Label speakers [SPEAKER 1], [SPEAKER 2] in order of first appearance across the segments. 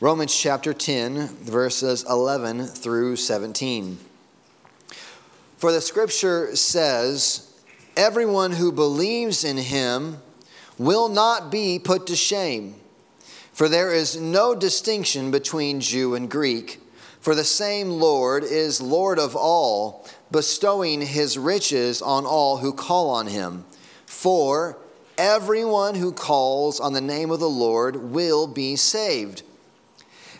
[SPEAKER 1] Romans chapter 10, verses 11 through 17. For the scripture says, Everyone who believes in him will not be put to shame. For there is no distinction between Jew and Greek, for the same Lord is Lord of all, bestowing his riches on all who call on him. For everyone who calls on the name of the Lord will be saved.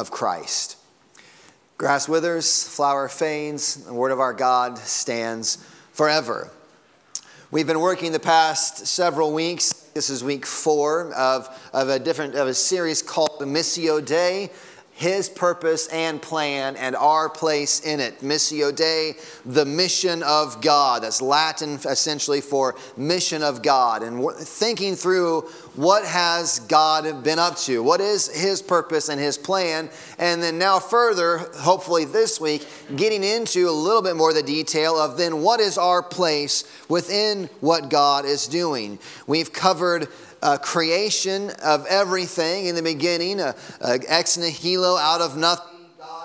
[SPEAKER 1] of Christ. Grass withers, flower fades, the word of our God stands forever. We've been working the past several weeks. This is week four of, of a different of a series called the Missio Dei his purpose and plan and our place in it. Missio Dei, the mission of God. That's Latin essentially for mission of God. And thinking through what has God been up to? What is his purpose and his plan? And then now further, hopefully this week, getting into a little bit more the detail of then what is our place within what God is doing. We've covered uh, creation of everything in the beginning, uh, uh, ex nihilo, out of nothing.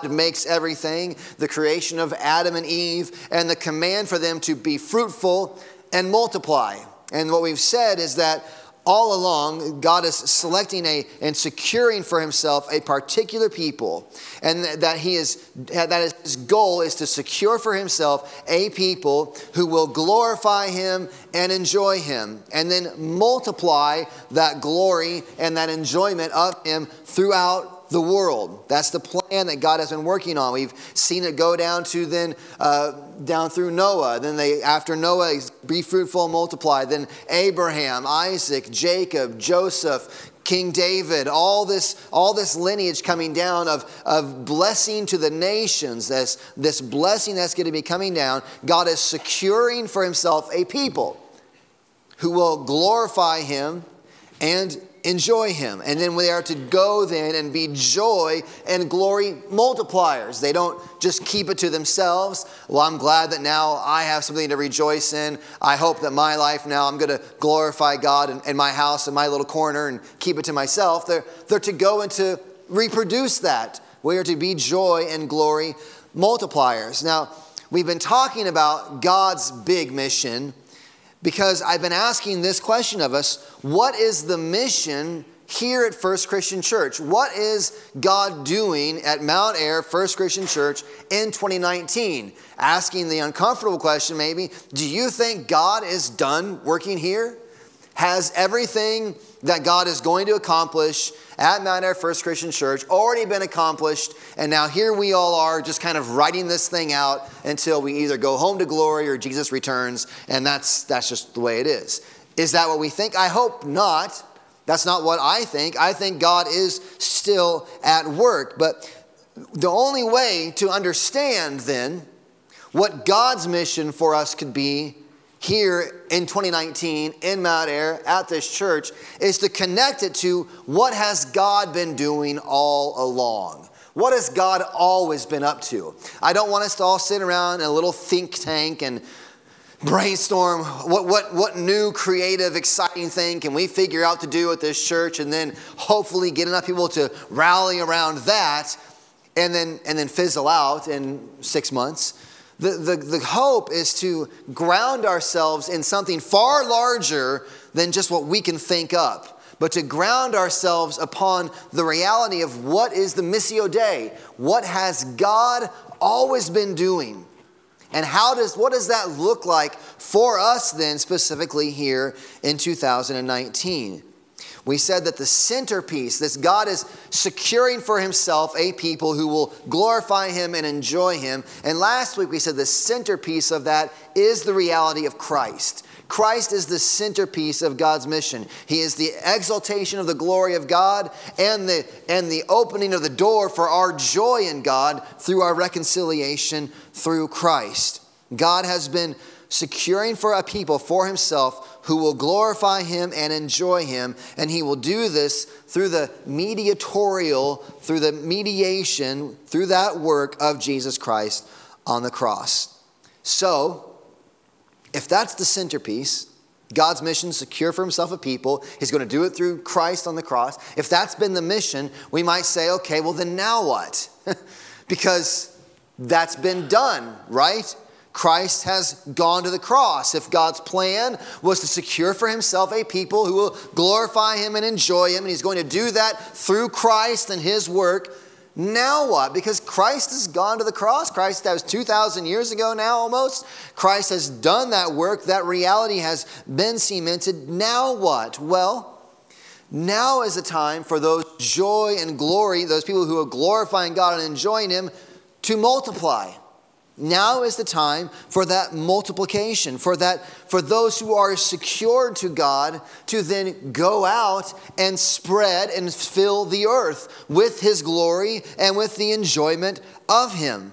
[SPEAKER 1] God makes everything, the creation of Adam and Eve, and the command for them to be fruitful and multiply. And what we've said is that all along, God is selecting a and securing for himself a particular people, and that he is that his goal is to secure for himself a people who will glorify him and enjoy him, and then multiply that glory and that enjoyment of him throughout the world. That's the plan that God has been working on. We've seen it go down to then uh, down through Noah. Then they after Noah, be fruitful and multiply. Then Abraham, Isaac, Jacob, Joseph, King David, all this, all this lineage coming down of, of blessing to the nations, this, this blessing that's going to be coming down, God is securing for himself a people who will glorify him and enjoy him. And then they are to go then and be joy and glory multipliers. They don't just keep it to themselves. Well, I'm glad that now I have something to rejoice in. I hope that my life now I'm going to glorify God in, in my house in my little corner and keep it to myself. They're, they're to go and to reproduce that. We are to be joy and glory multipliers. Now, we've been talking about God's big mission because I've been asking this question of us what is the mission here at First Christian Church? What is God doing at Mount Ayr First Christian Church in 2019? Asking the uncomfortable question maybe do you think God is done working here? Has everything that God is going to accomplish at Mount Ayr First Christian Church already been accomplished, and now here we all are just kind of writing this thing out until we either go home to glory or Jesus returns, and that's, that's just the way it is. Is that what we think? I hope not. That's not what I think. I think God is still at work. But the only way to understand then what God's mission for us could be here in 2019 in Mount Ayr at this church is to connect it to what has God been doing all along. What has God always been up to? I don't want us to all sit around in a little think tank and brainstorm what, what, what new creative exciting thing can we figure out to do at this church and then hopefully get enough people to rally around that and then and then fizzle out in six months the, the, the hope is to ground ourselves in something far larger than just what we can think up, but to ground ourselves upon the reality of what is the Missio Dei. What has God always been doing? And how does what does that look like for us then specifically here in 2019? We said that the centerpiece, this God is securing for himself a people who will glorify him and enjoy him. And last week we said the centerpiece of that is the reality of Christ. Christ is the centerpiece of God's mission. He is the exaltation of the glory of God and the, and the opening of the door for our joy in God through our reconciliation through Christ. God has been securing for a people for himself who will glorify him and enjoy him. And he will do this through the mediatorial, through the mediation, through that work of Jesus Christ on the cross. So, if that's the centerpiece, God's mission, secure for himself a people. He's going to do it through Christ on the cross. If that's been the mission, we might say, okay, well, then now what? because that's been done, right? Christ has gone to the cross. If God's plan was to secure for himself a people who will glorify him and enjoy him, and he's going to do that through Christ and his work, now what? Because Christ has gone to the cross. Christ, that was 2,000 years ago now almost. Christ has done that work. That reality has been cemented. Now what? Well, now is the time for those joy and glory, those people who are glorifying God and enjoying Him, to multiply. Now is the time for that multiplication, for that for those who are secured to God to then go out and spread and fill the earth with his glory and with the enjoyment of him.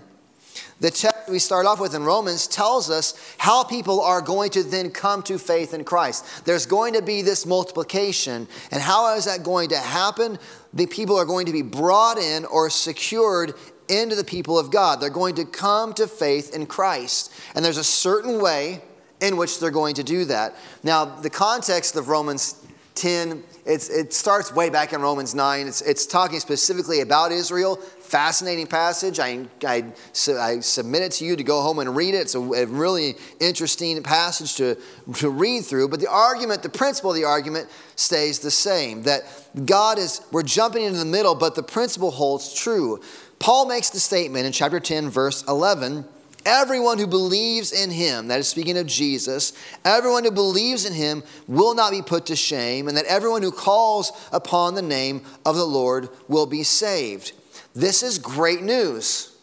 [SPEAKER 1] The text we start off with in Romans tells us how people are going to then come to faith in Christ. There's going to be this multiplication. And how is that going to happen? The people are going to be brought in or secured into the people of God. They're going to come to faith in Christ. And there's a certain way in which they're going to do that. Now, the context of Romans 10, it starts way back in Romans 9. It's, it's talking specifically about Israel. Fascinating passage. I, I, I submit it to you to go home and read it. It's a, a really interesting passage to, to read through. But the argument, the principle of the argument stays the same that God is, we're jumping into the middle, but the principle holds true. Paul makes the statement in chapter 10, verse 11 everyone who believes in him, that is speaking of Jesus, everyone who believes in him will not be put to shame, and that everyone who calls upon the name of the Lord will be saved. This is great news.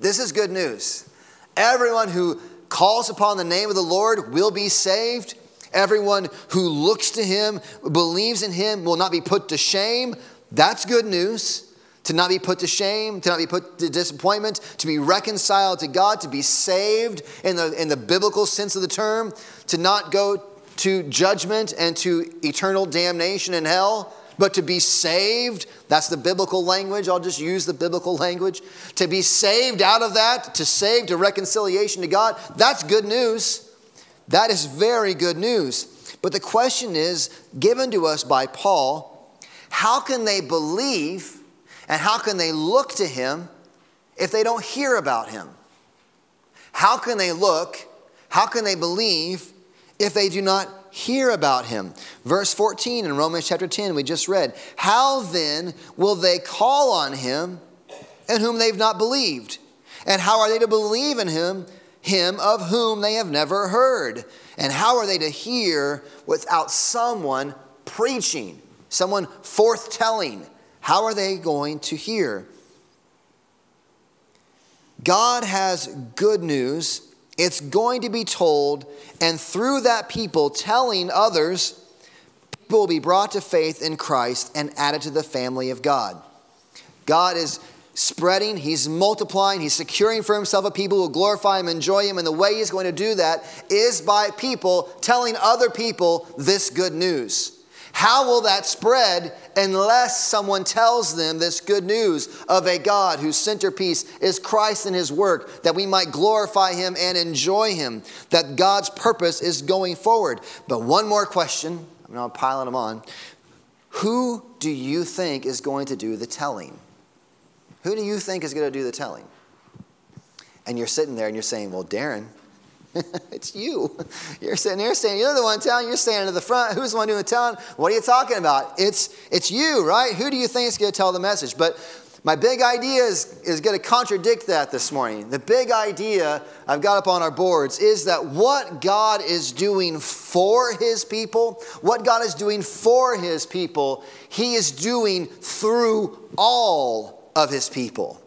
[SPEAKER 1] This is good news. Everyone who calls upon the name of the Lord will be saved. Everyone who looks to him, believes in him, will not be put to shame. That's good news to not be put to shame, to not be put to disappointment, to be reconciled to God, to be saved in the, in the biblical sense of the term, to not go to judgment and to eternal damnation in hell, but to be saved. That's the biblical language. I'll just use the biblical language. To be saved out of that, to save to reconciliation to God, that's good news. That is very good news. But the question is given to us by Paul how can they believe and how can they look to him if they don't hear about him? How can they look? How can they believe if they do not hear about him? Verse 14 in Romans chapter 10, we just read, How then will they call on him in whom they've not believed? And how are they to believe in him, him of whom they have never heard? And how are they to hear without someone preaching, someone forthtelling? How are they going to hear? God has good news. It's going to be told, and through that people telling others, people will be brought to faith in Christ and added to the family of God. God is spreading, He's multiplying, He's securing for Himself a people who will glorify Him, enjoy Him, and the way He's going to do that is by people telling other people this good news. How will that spread unless someone tells them this good news of a God whose centerpiece is Christ and His work, that we might glorify Him and enjoy Him, that God's purpose is going forward? But one more question, I'm not piling them on. Who do you think is going to do the telling? Who do you think is going to do the telling? And you're sitting there and you're saying, Well, Darren, it's you. You're sitting here saying, You're the one telling, you're standing to the front. Who's the one doing the telling? What are you talking about? It's, it's you, right? Who do you think is going to tell the message? But My big idea is, is going to contradict that this morning. The big idea I've got up on our boards is that what God is doing for his people, what God is doing for his people, he is doing through all of his people.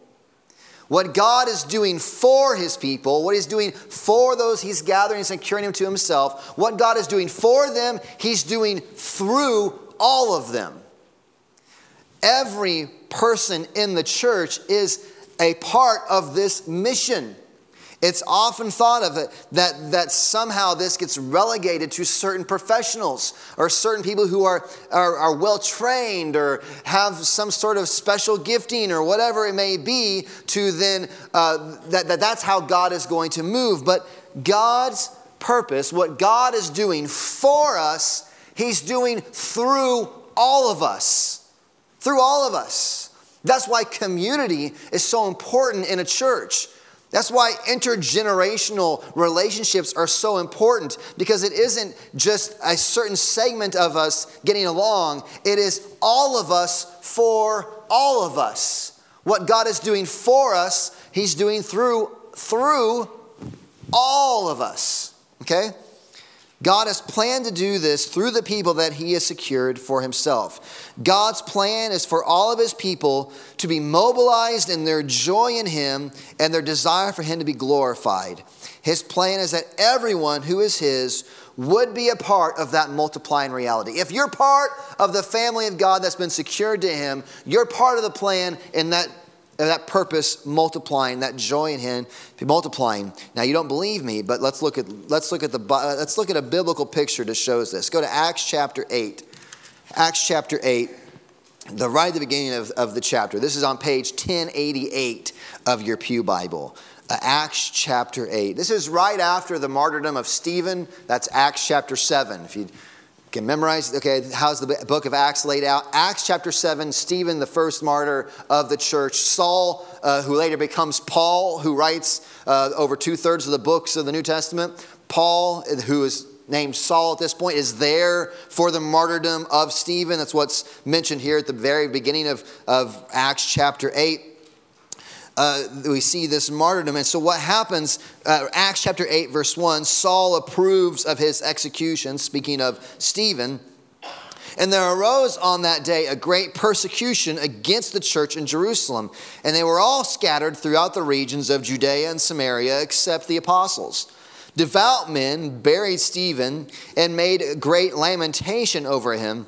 [SPEAKER 1] What God is doing for his people, what he's doing for those he's gathering and securing them to himself, what God is doing for them, he's doing through all of them. Every person in the church is a part of this mission. It's often thought of it that, that somehow this gets relegated to certain professionals or certain people who are, are, are well trained or have some sort of special gifting or whatever it may be to then uh, that, that that's how God is going to move. But God's purpose, what God is doing for us, He's doing through all of us. Through all of us. That's why community is so important in a church. That's why intergenerational relationships are so important because it isn't just a certain segment of us getting along, it is all of us for all of us. What God is doing for us, He's doing through, through all of us. Okay? God has planned to do this through the people that he has secured for himself. God's plan is for all of his people to be mobilized in their joy in him and their desire for him to be glorified. His plan is that everyone who is his would be a part of that multiplying reality. If you're part of the family of God that's been secured to him, you're part of the plan in that that purpose multiplying, that joy in Him multiplying. Now you don't believe me, but let's look at let's look at the let's look at a biblical picture that shows this. Go to Acts chapter eight. Acts chapter eight, the right at the beginning of, of the chapter. This is on page 1088 of your Pew Bible. Uh, Acts chapter 8. This is right after the martyrdom of Stephen. That's Acts chapter 7. If you can memorize, okay, how's the book of Acts laid out? Acts chapter 7, Stephen, the first martyr of the church. Saul, uh, who later becomes Paul, who writes uh, over two thirds of the books of the New Testament. Paul, who is named Saul at this point, is there for the martyrdom of Stephen. That's what's mentioned here at the very beginning of, of Acts chapter 8 uh, we see this martyrdom. And so, what happens, uh, Acts chapter 8, verse 1, Saul approves of his execution, speaking of Stephen. And there arose on that day a great persecution against the church in Jerusalem. And they were all scattered throughout the regions of Judea and Samaria, except the apostles. Devout men buried Stephen and made great lamentation over him.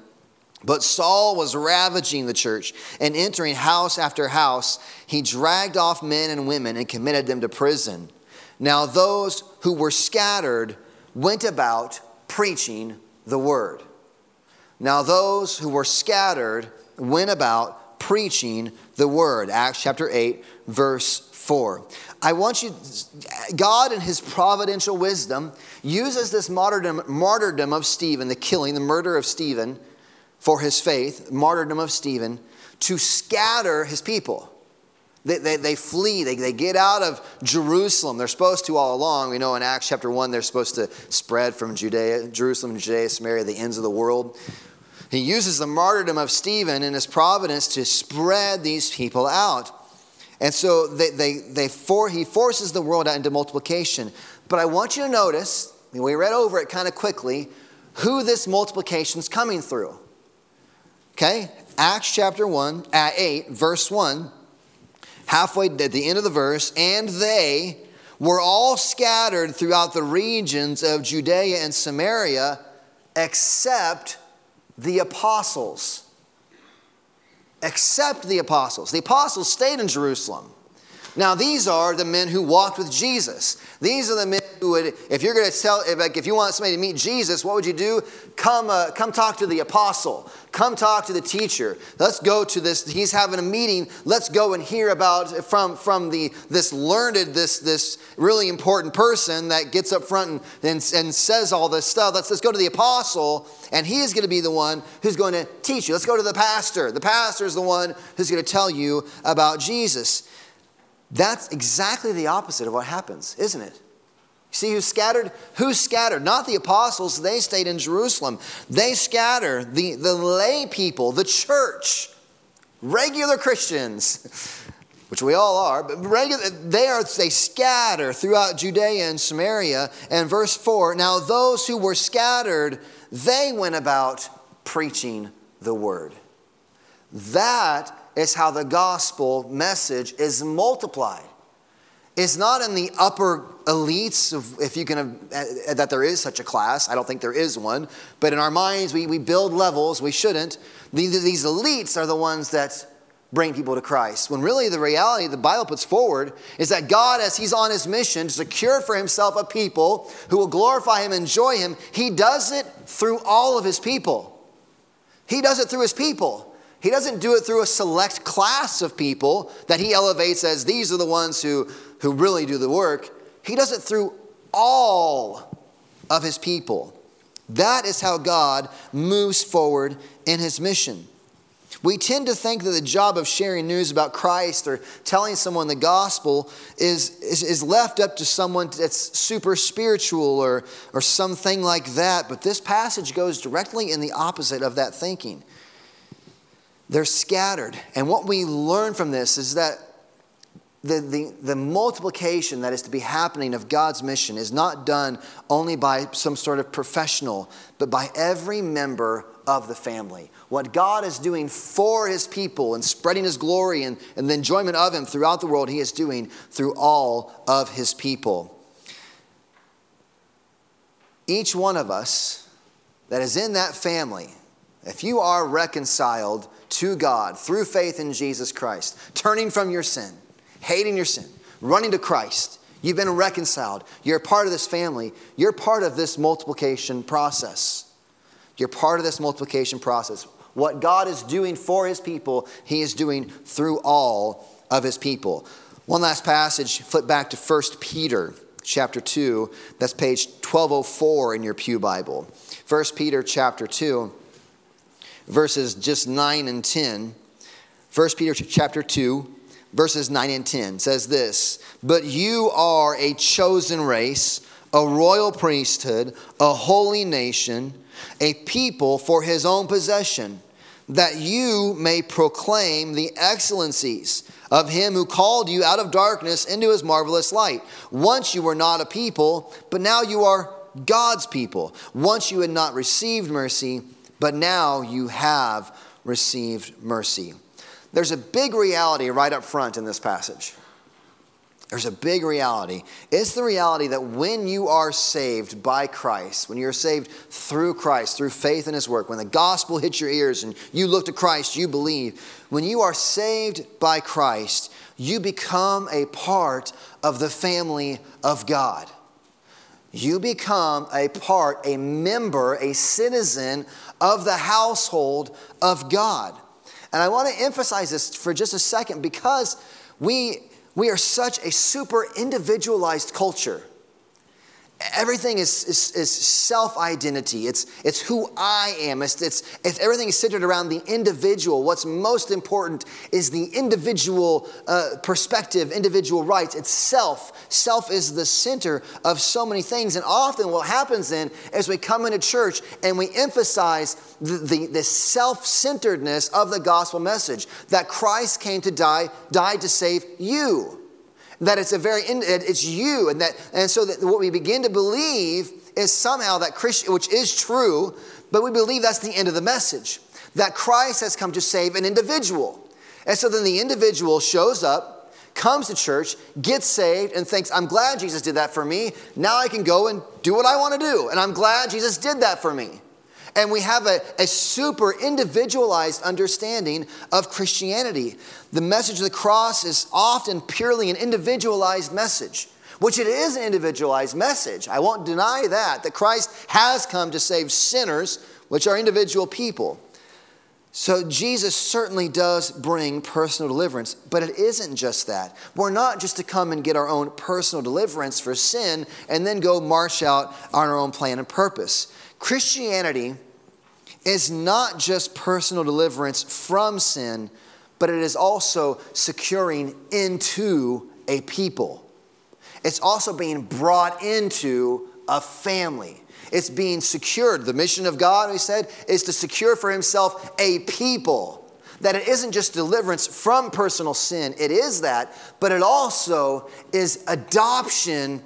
[SPEAKER 1] But Saul was ravaging the church and entering house after house. He dragged off men and women and committed them to prison. Now, those who were scattered went about preaching the word. Now, those who were scattered went about preaching the word. Acts chapter 8, verse 4. I want you, God in his providential wisdom uses this martyrdom, martyrdom of Stephen, the killing, the murder of Stephen for his faith, martyrdom of Stephen, to scatter his people. They, they, they, flee, they, they get out of Jerusalem. They're supposed to all along. We know in Acts chapter 1, they're supposed to spread from Judea, Jerusalem, Judea, Samaria, the ends of the world. He uses the martyrdom of Stephen in his providence to spread these people out. And so they, they, they for, he forces the world out into multiplication. But I want you to notice, we read over it kind of quickly, who this multiplication is coming through. Okay? Acts chapter 1, at 8, verse 1, halfway at the end of the verse, and they were all scattered throughout the regions of Judea and Samaria, except the apostles. Except the apostles. The apostles stayed in Jerusalem. Now, these are the men who walked with Jesus. These are the men who would, if you're going to tell, if, like, if you want somebody to meet Jesus, what would you do? Come, uh, come talk to the apostle. Come talk to the teacher. Let's go to this. He's having a meeting. Let's go and hear about from, from the, this learned, this, this really important person that gets up front and, and, and says all this stuff. Let's, let's go to the apostle, and he is going to be the one who's going to teach you. Let's go to the pastor. The pastor is the one who's going to tell you about Jesus. That's exactly the opposite of what happens, isn't it? See who scattered? Who scattered? Not the apostles, they stayed in Jerusalem. They scatter the, the lay people, the church, regular Christians, which we all are, but regular, they are they scatter throughout Judea and Samaria. And verse 4 now those who were scattered, they went about preaching the word. That is how the gospel message is multiplied. It's not in the upper elites, of, if you can, uh, that there is such a class. I don't think there is one. But in our minds, we, we build levels. We shouldn't. These, these elites are the ones that bring people to Christ. When really the reality the Bible puts forward is that God, as He's on His mission to secure for Himself a people who will glorify Him, enjoy Him, He does it through all of His people. He does it through His people. He doesn't do it through a select class of people that he elevates as these are the ones who, who really do the work. He does it through all of his people. That is how God moves forward in his mission. We tend to think that the job of sharing news about Christ or telling someone the gospel is, is, is, left up to someone that's super spiritual or, or something like that. But this passage goes directly in the opposite of that thinking. They're scattered. And what we learn from this is that the, the, the, multiplication that is to be happening of God's mission is not done only by some sort of professional, but by every member of the family. What God is doing for his people and spreading his glory and, and the enjoyment of him throughout the world, he is doing through all of his people. Each one of us that is in that family, if you are reconciled to God through faith in Jesus Christ, turning from your sin, hating your sin, running to Christ. You've been reconciled. You're part of this family. You're part of this multiplication process. You're part of this multiplication process. What God is doing for his people, he is doing through all of his people. One last passage, flip back to 1 Peter chapter 2. That's page 1204 in your Pew Bible. 1 Peter chapter 2 verses just 9 and 10. 1 Peter chapter 2, verses 9 and 10 says this But you are a chosen race, a royal priesthood, a holy nation, a people for his own possession, that you may proclaim the excellencies of him who called you out of darkness into his marvelous light. Once you were not a people, but now you are God's people. Once you had not received mercy, but now you have received mercy. There's a big reality right up front in this passage. There's a big reality. It's the reality that when you are saved by Christ, when you're saved through Christ, through faith in His work, when the gospel hits your ears and you look to Christ, you believe, when you are saved by Christ, you become a part of the family of God you become a part, a member, a citizen of the household of God. And I want to emphasize this for just a second because we, we are such a super individualized culture everything is, is, is self identity. It's, it's who I am. It's, it's, everything is centered around the individual. What's most important is the individual uh, perspective, individual rights. It's self. Self is the center of so many things. And often what happens then is we come into church and we emphasize the, the, the self centeredness of the gospel message that Christ came to die, died to save you that it's a very it's you and that and so that what we begin to believe is somehow that christian which is true but we believe that's the end of the message that christ has come to save an individual. And so then the individual shows up comes to church gets saved and thinks i'm glad jesus did that for me. Now i can go and do what i want to do and i'm glad jesus did that for me and we have a, a super individualized understanding of Christianity. The message of the cross is often purely an individualized message, which it is an individualized message. I won't deny that, that Christ has come to save sinners, which are individual people. So Jesus certainly does bring personal deliverance, but it isn't just that. We're not just to come and get our own personal deliverance for sin and then go march out on our own plan and purpose. Christianity is not just personal deliverance from sin, but it is also securing into a people. It's also being brought into a family. It's being secured. The mission of God, we said, is to secure for himself a people that it isn't just deliverance from personal sin, it is that, but it also is adoption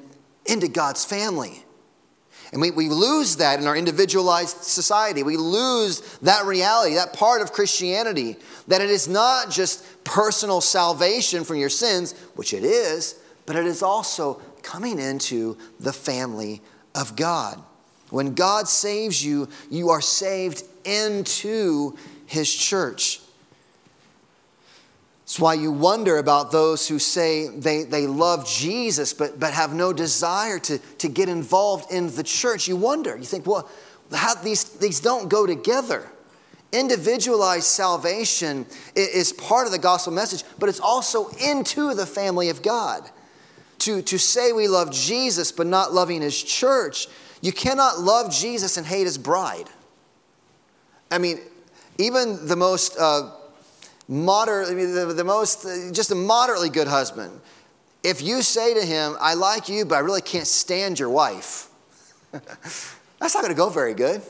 [SPEAKER 1] into God's family. And we, we lose that in our individualized society. We lose that reality, that part of Christianity, that it is not just personal salvation from your sins, which it is, but it is also coming into the family of God. When God saves you, you are saved into his church. It's why you wonder about those who say they, they love Jesus but, but have no desire to, to get involved in the church. You wonder. You think, well, how, these, these don't go together. Individualized salvation is part of the gospel message, but it's also into the family of God. To, to say we love Jesus but not loving his church, you cannot love Jesus and hate his bride. I mean, even the most uh, moderate, the, the most, just a moderately good husband, if you say to him, I like you, but I really can't stand your wife, that's not going to go very good,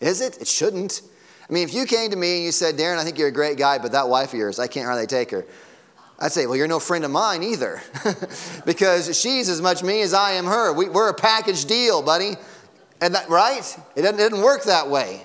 [SPEAKER 1] is it? It shouldn't. I mean, if you came to me and you said, Darren, I think you're a great guy, but that wife of yours, I can't hardly take her. I'd say, well, you're no friend of mine either, because she's as much me as I am her. We, are a package deal, buddy. And that, right? It doesn't, it doesn't work that way.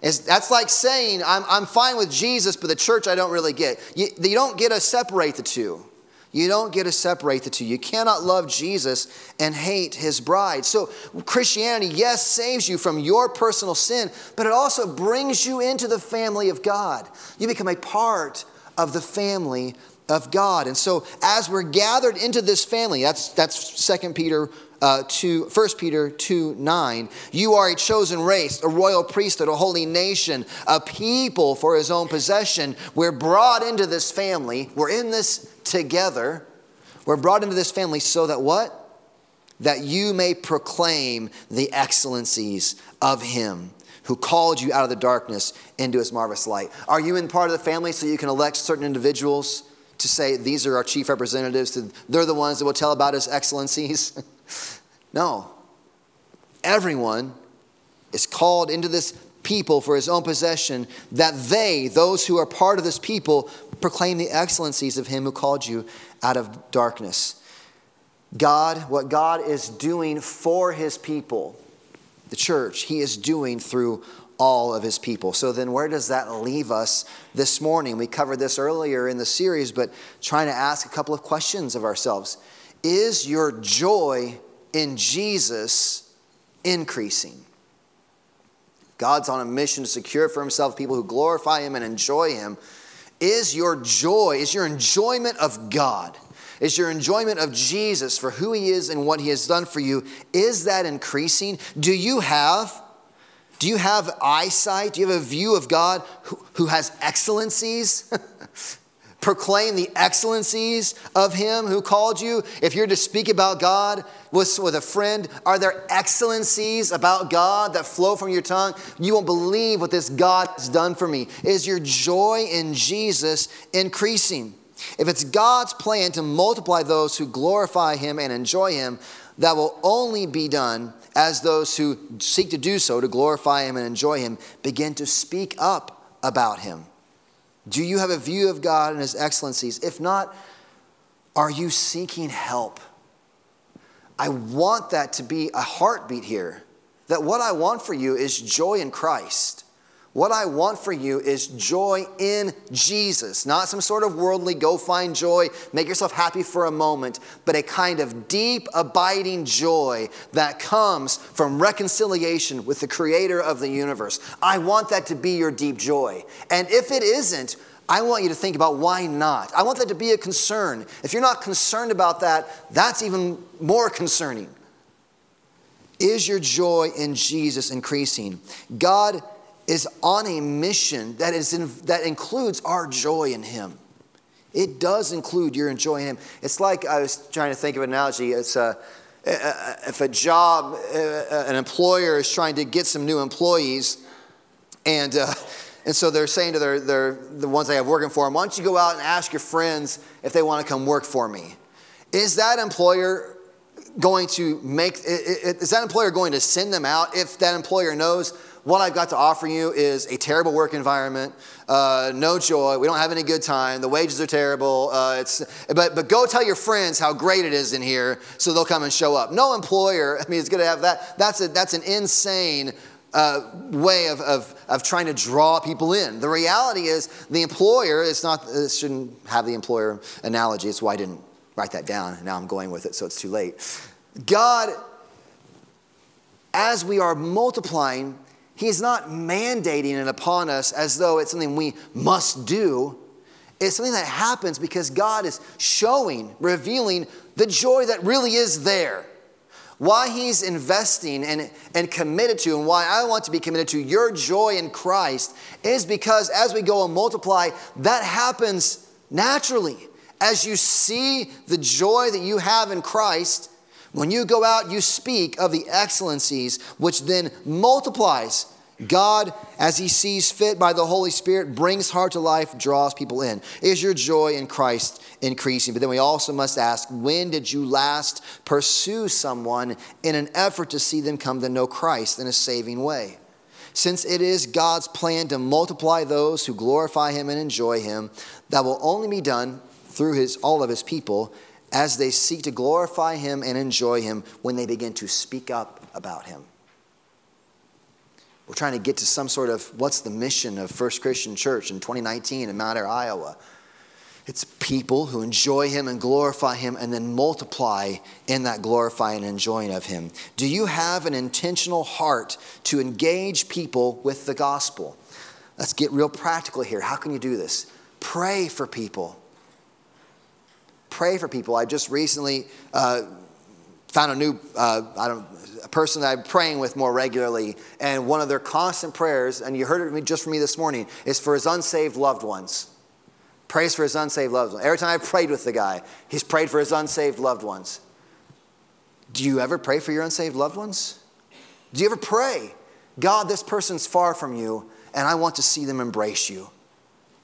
[SPEAKER 1] It's, that's like saying, I'm, I'm fine with Jesus, but the church I don't really get. You, you don't get to separate the two. You don't get to separate the two. You cannot love Jesus and hate his bride. So, Christianity, yes, saves you from your personal sin, but it also brings you into the family of God. You become a part of the family of God. And so, as we're gathered into this family, that's, that's 2 Peter uh, to 1 Peter 2 9. You are a chosen race, a royal priesthood, a holy nation, a people for his own possession. We're brought into this family. We're in this together. We're brought into this family so that what? That you may proclaim the excellencies of him who called you out of the darkness into his marvelous light. Are you in part of the family so you can elect certain individuals to say, these are our chief representatives? They're the ones that will tell about his excellencies? No. Everyone is called into this people for his own possession, that they, those who are part of this people, proclaim the excellencies of him who called you out of darkness. God, what God is doing for his people, the church, he is doing through all of his people. So then, where does that leave us this morning? We covered this earlier in the series, but trying to ask a couple of questions of ourselves. Is your joy in Jesus increasing. God's on a mission to secure for himself people who glorify him and enjoy him. Is your joy, is your enjoyment of God, is your enjoyment of Jesus for who he is and what he has done for you, is that increasing? Do you have do you have eyesight? Do you have a view of God who, who has excellencies? proclaim the excellencies of him who called you? If you're to speak about God with, with a friend, are there excellencies about God that flow from your tongue? You won't believe what this God has done for me. Is your joy in Jesus increasing? If it's God's plan to multiply those who glorify him and enjoy him, that will only be done as those who seek to do so, to glorify him and enjoy him, begin to speak up about him. Do you have a view of God and His excellencies? If not, are you seeking help? I want that to be a heartbeat here. That what I want for you is joy in Christ. What I want for you is joy in Jesus, not some sort of worldly go find joy, make yourself happy for a moment, but a kind of deep, abiding joy that comes from reconciliation with the creator of the universe. I want that to be your deep joy. And if it isn't, I want you to think about why not. I want that to be a concern. If you're not concerned about that, that's even more concerning. Is your joy in Jesus increasing? God is on a mission that, is in, that includes our joy in Him. It does include your enjoying Him. It's like I was trying to think of an analogy. It's a, if a job, an employer is trying to get some new employees, and uh, and so they're saying to their, their the ones they have working for them, why don't you go out and ask your friends if they want to come work for me? Is that employer going to make is that employer going to send them out if that employer knows what I've got to offer you is a terrible work environment, uh, no joy, we don't have any good time, the wages are terrible. Uh, it's, but, but go tell your friends how great it is in here so they'll come and show up. No employer, I mean, is going to have that. That's, a, that's an insane uh, way of, of, of trying to draw people in. The reality is, the employer, it's not, it shouldn't have the employer analogy. It's why I didn't write that down. Now I'm going with it, so it's too late. God, as we are multiplying, He's not mandating it upon us as though it's something we must do. It's something that happens because God is showing, revealing the joy that really is there. Why He's investing and, and committed to, and why I want to be committed to your joy in Christ is because as we go and multiply, that happens naturally. As you see the joy that you have in Christ, when you go out, you speak of the excellencies, which then multiplies. God, as He sees fit by the Holy Spirit, brings heart to life, draws people in. Is your joy in Christ increasing? But then we also must ask when did you last pursue someone in an effort to see them come to know Christ in a saving way? Since it is God's plan to multiply those who glorify Him and enjoy Him, that will only be done through his, all of His people as they seek to glorify Him and enjoy Him when they begin to speak up about Him. We're trying to get to some sort of what's the mission of First Christian Church in 2019 in Mount Ayr, Iowa. It's people who enjoy Him and glorify Him and then multiply in that glorifying and enjoying of Him. Do you have an intentional heart to engage people with the gospel? Let's get real practical here. How can you do this? Pray for people pray for people. I just recently uh, found a new, uh, I don't, a person that I'm praying with more regularly, and one of their constant prayers, and you heard it just from me this morning, is for his unsaved loved ones. Prays for his unsaved loved ones. Every time I've prayed with the guy, he's prayed for his unsaved loved ones. Do you ever pray for your unsaved loved ones? Do you ever pray, God, this person's far from you, and I want to see them embrace you?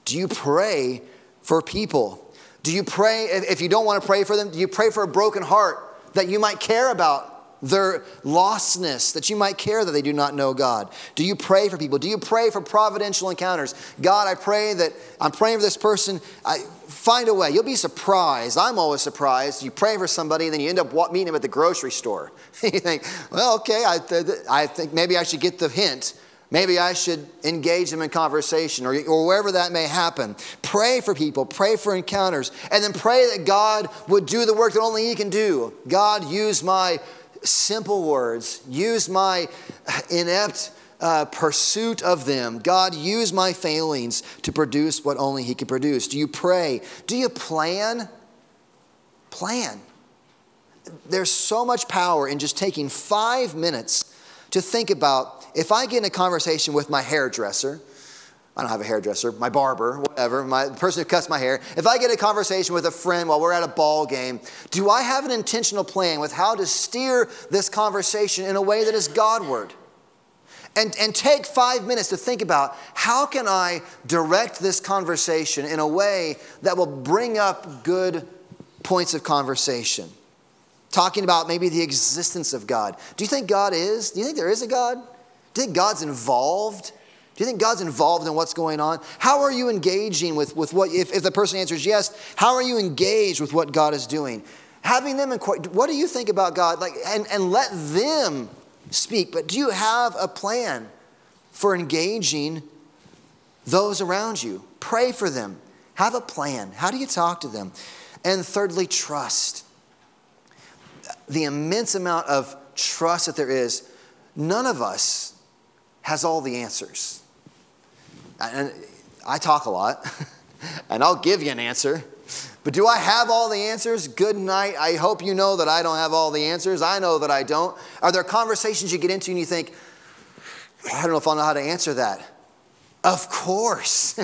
[SPEAKER 1] Do you pray for people? Do you pray, if you don't want to pray for them, do you pray for a broken heart that you might care about their lostness, that you might care that they do not know God? Do you pray for people? Do you pray for providential encounters? God, I pray that I'm praying for this person. I find a way. You'll be surprised. I'm always surprised. You pray for somebody, and then you end up meeting them at the grocery store. you think, well, okay, I, th- I think maybe I should get the hint. Maybe I should engage them in conversation or, or wherever that may happen. Pray for people, pray for encounters, and then pray that God would do the work that only He can do. God, use my simple words, use my inept uh, pursuit of them. God, use my failings to produce what only He can produce. Do you pray? Do you plan? Plan. There's so much power in just taking five minutes to think about if I get in a conversation with my hairdresser, I don't have a hairdresser, my barber, whatever, my the person who cuts my hair. If I get a conversation with a friend while we're at a ball game, do I have an intentional plan with how to steer this conversation in a way that is Godward? And, and take five minutes to think about how can I direct this conversation in a way that will bring up good points of conversation talking about maybe the existence of God. Do you think God is? Do you think there is a God? Do you think God's involved? Do you think God's involved in what's going on? How are you engaging with, with what, if, if the person answers yes, how are you engaged with what God is doing? Having them, inquire, what do you think about God? Like, and, and let them speak. But do you have a plan for engaging those around you? Pray for them. Have a plan. How do you talk to them? And thirdly, trust the immense amount of trust that there is, none of us has all the answers. And I talk a lot, and I'll give you an answer. But do I have all the answers? Good night. I hope you know that I don't have all the answers. I know that I don't. Are there conversations you get into and you think, I don't know if I'll know how to answer that? Of course.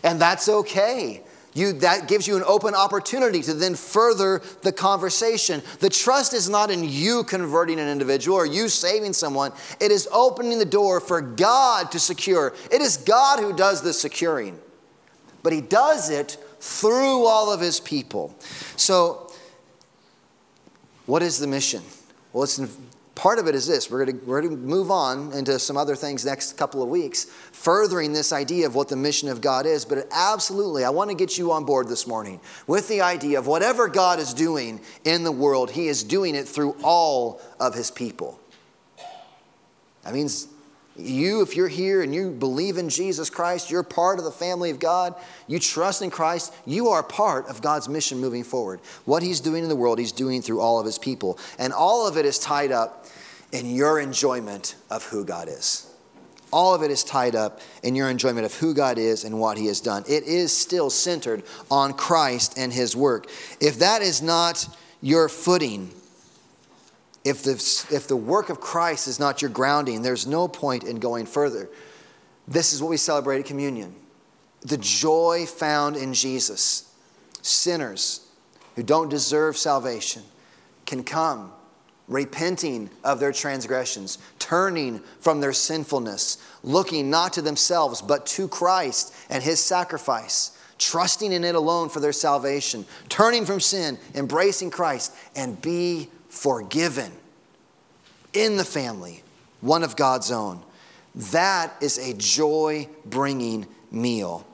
[SPEAKER 1] and that's okay. You, that gives you an open opportunity to then further the conversation. The trust is not in you converting an individual or you saving someone. It is opening the door for God to secure. It is God who does the securing, but He does it through all of His people. So, what is the mission? Well, it's Part of it is this we're going, to, we're to move on into some other things next couple of weeks, furthering this idea of what the mission of God is. But absolutely, I want to get you on board this morning with the idea of whatever God is doing in the world, He is doing it through all of His people. That means you, if you're here and you believe in Jesus Christ, you're part of the family of God, you trust in Christ, you are part of God's mission moving forward. What He's doing in the world, He's doing through all of His people. And all of it is tied up in your enjoyment of who God is. All of it is tied up in your enjoyment of who God is and what He has done. It is still centered on Christ and His work. If that is not your footing, if the, if the work of Christ is not your grounding, there's no point in going further. This is what we celebrate at communion the joy found in Jesus. Sinners who don't deserve salvation can come repenting of their transgressions, turning from their sinfulness, looking not to themselves, but to Christ and his sacrifice, trusting in it alone for their salvation, turning from sin, embracing Christ, and be forgiven in the family, one of God's own. That is a joy bringing meal.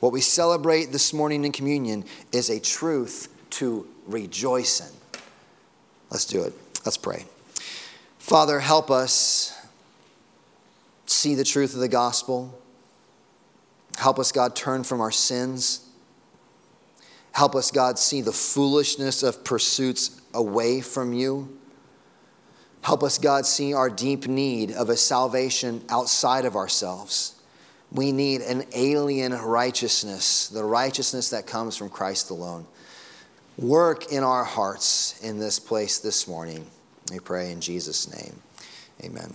[SPEAKER 1] What we celebrate this morning in communion is a truth to rejoice in. Let's do it. Let's pray. Father, help us see the truth of the gospel. Help us, God, turn from our sins. Help us, God, see the foolishness of pursuits away from you. Help us, God, see our deep need of a salvation outside of ourselves. We need an alien righteousness, the righteousness that comes from Christ alone. Work in our hearts in this place this morning. We pray in Jesus' name. Amen.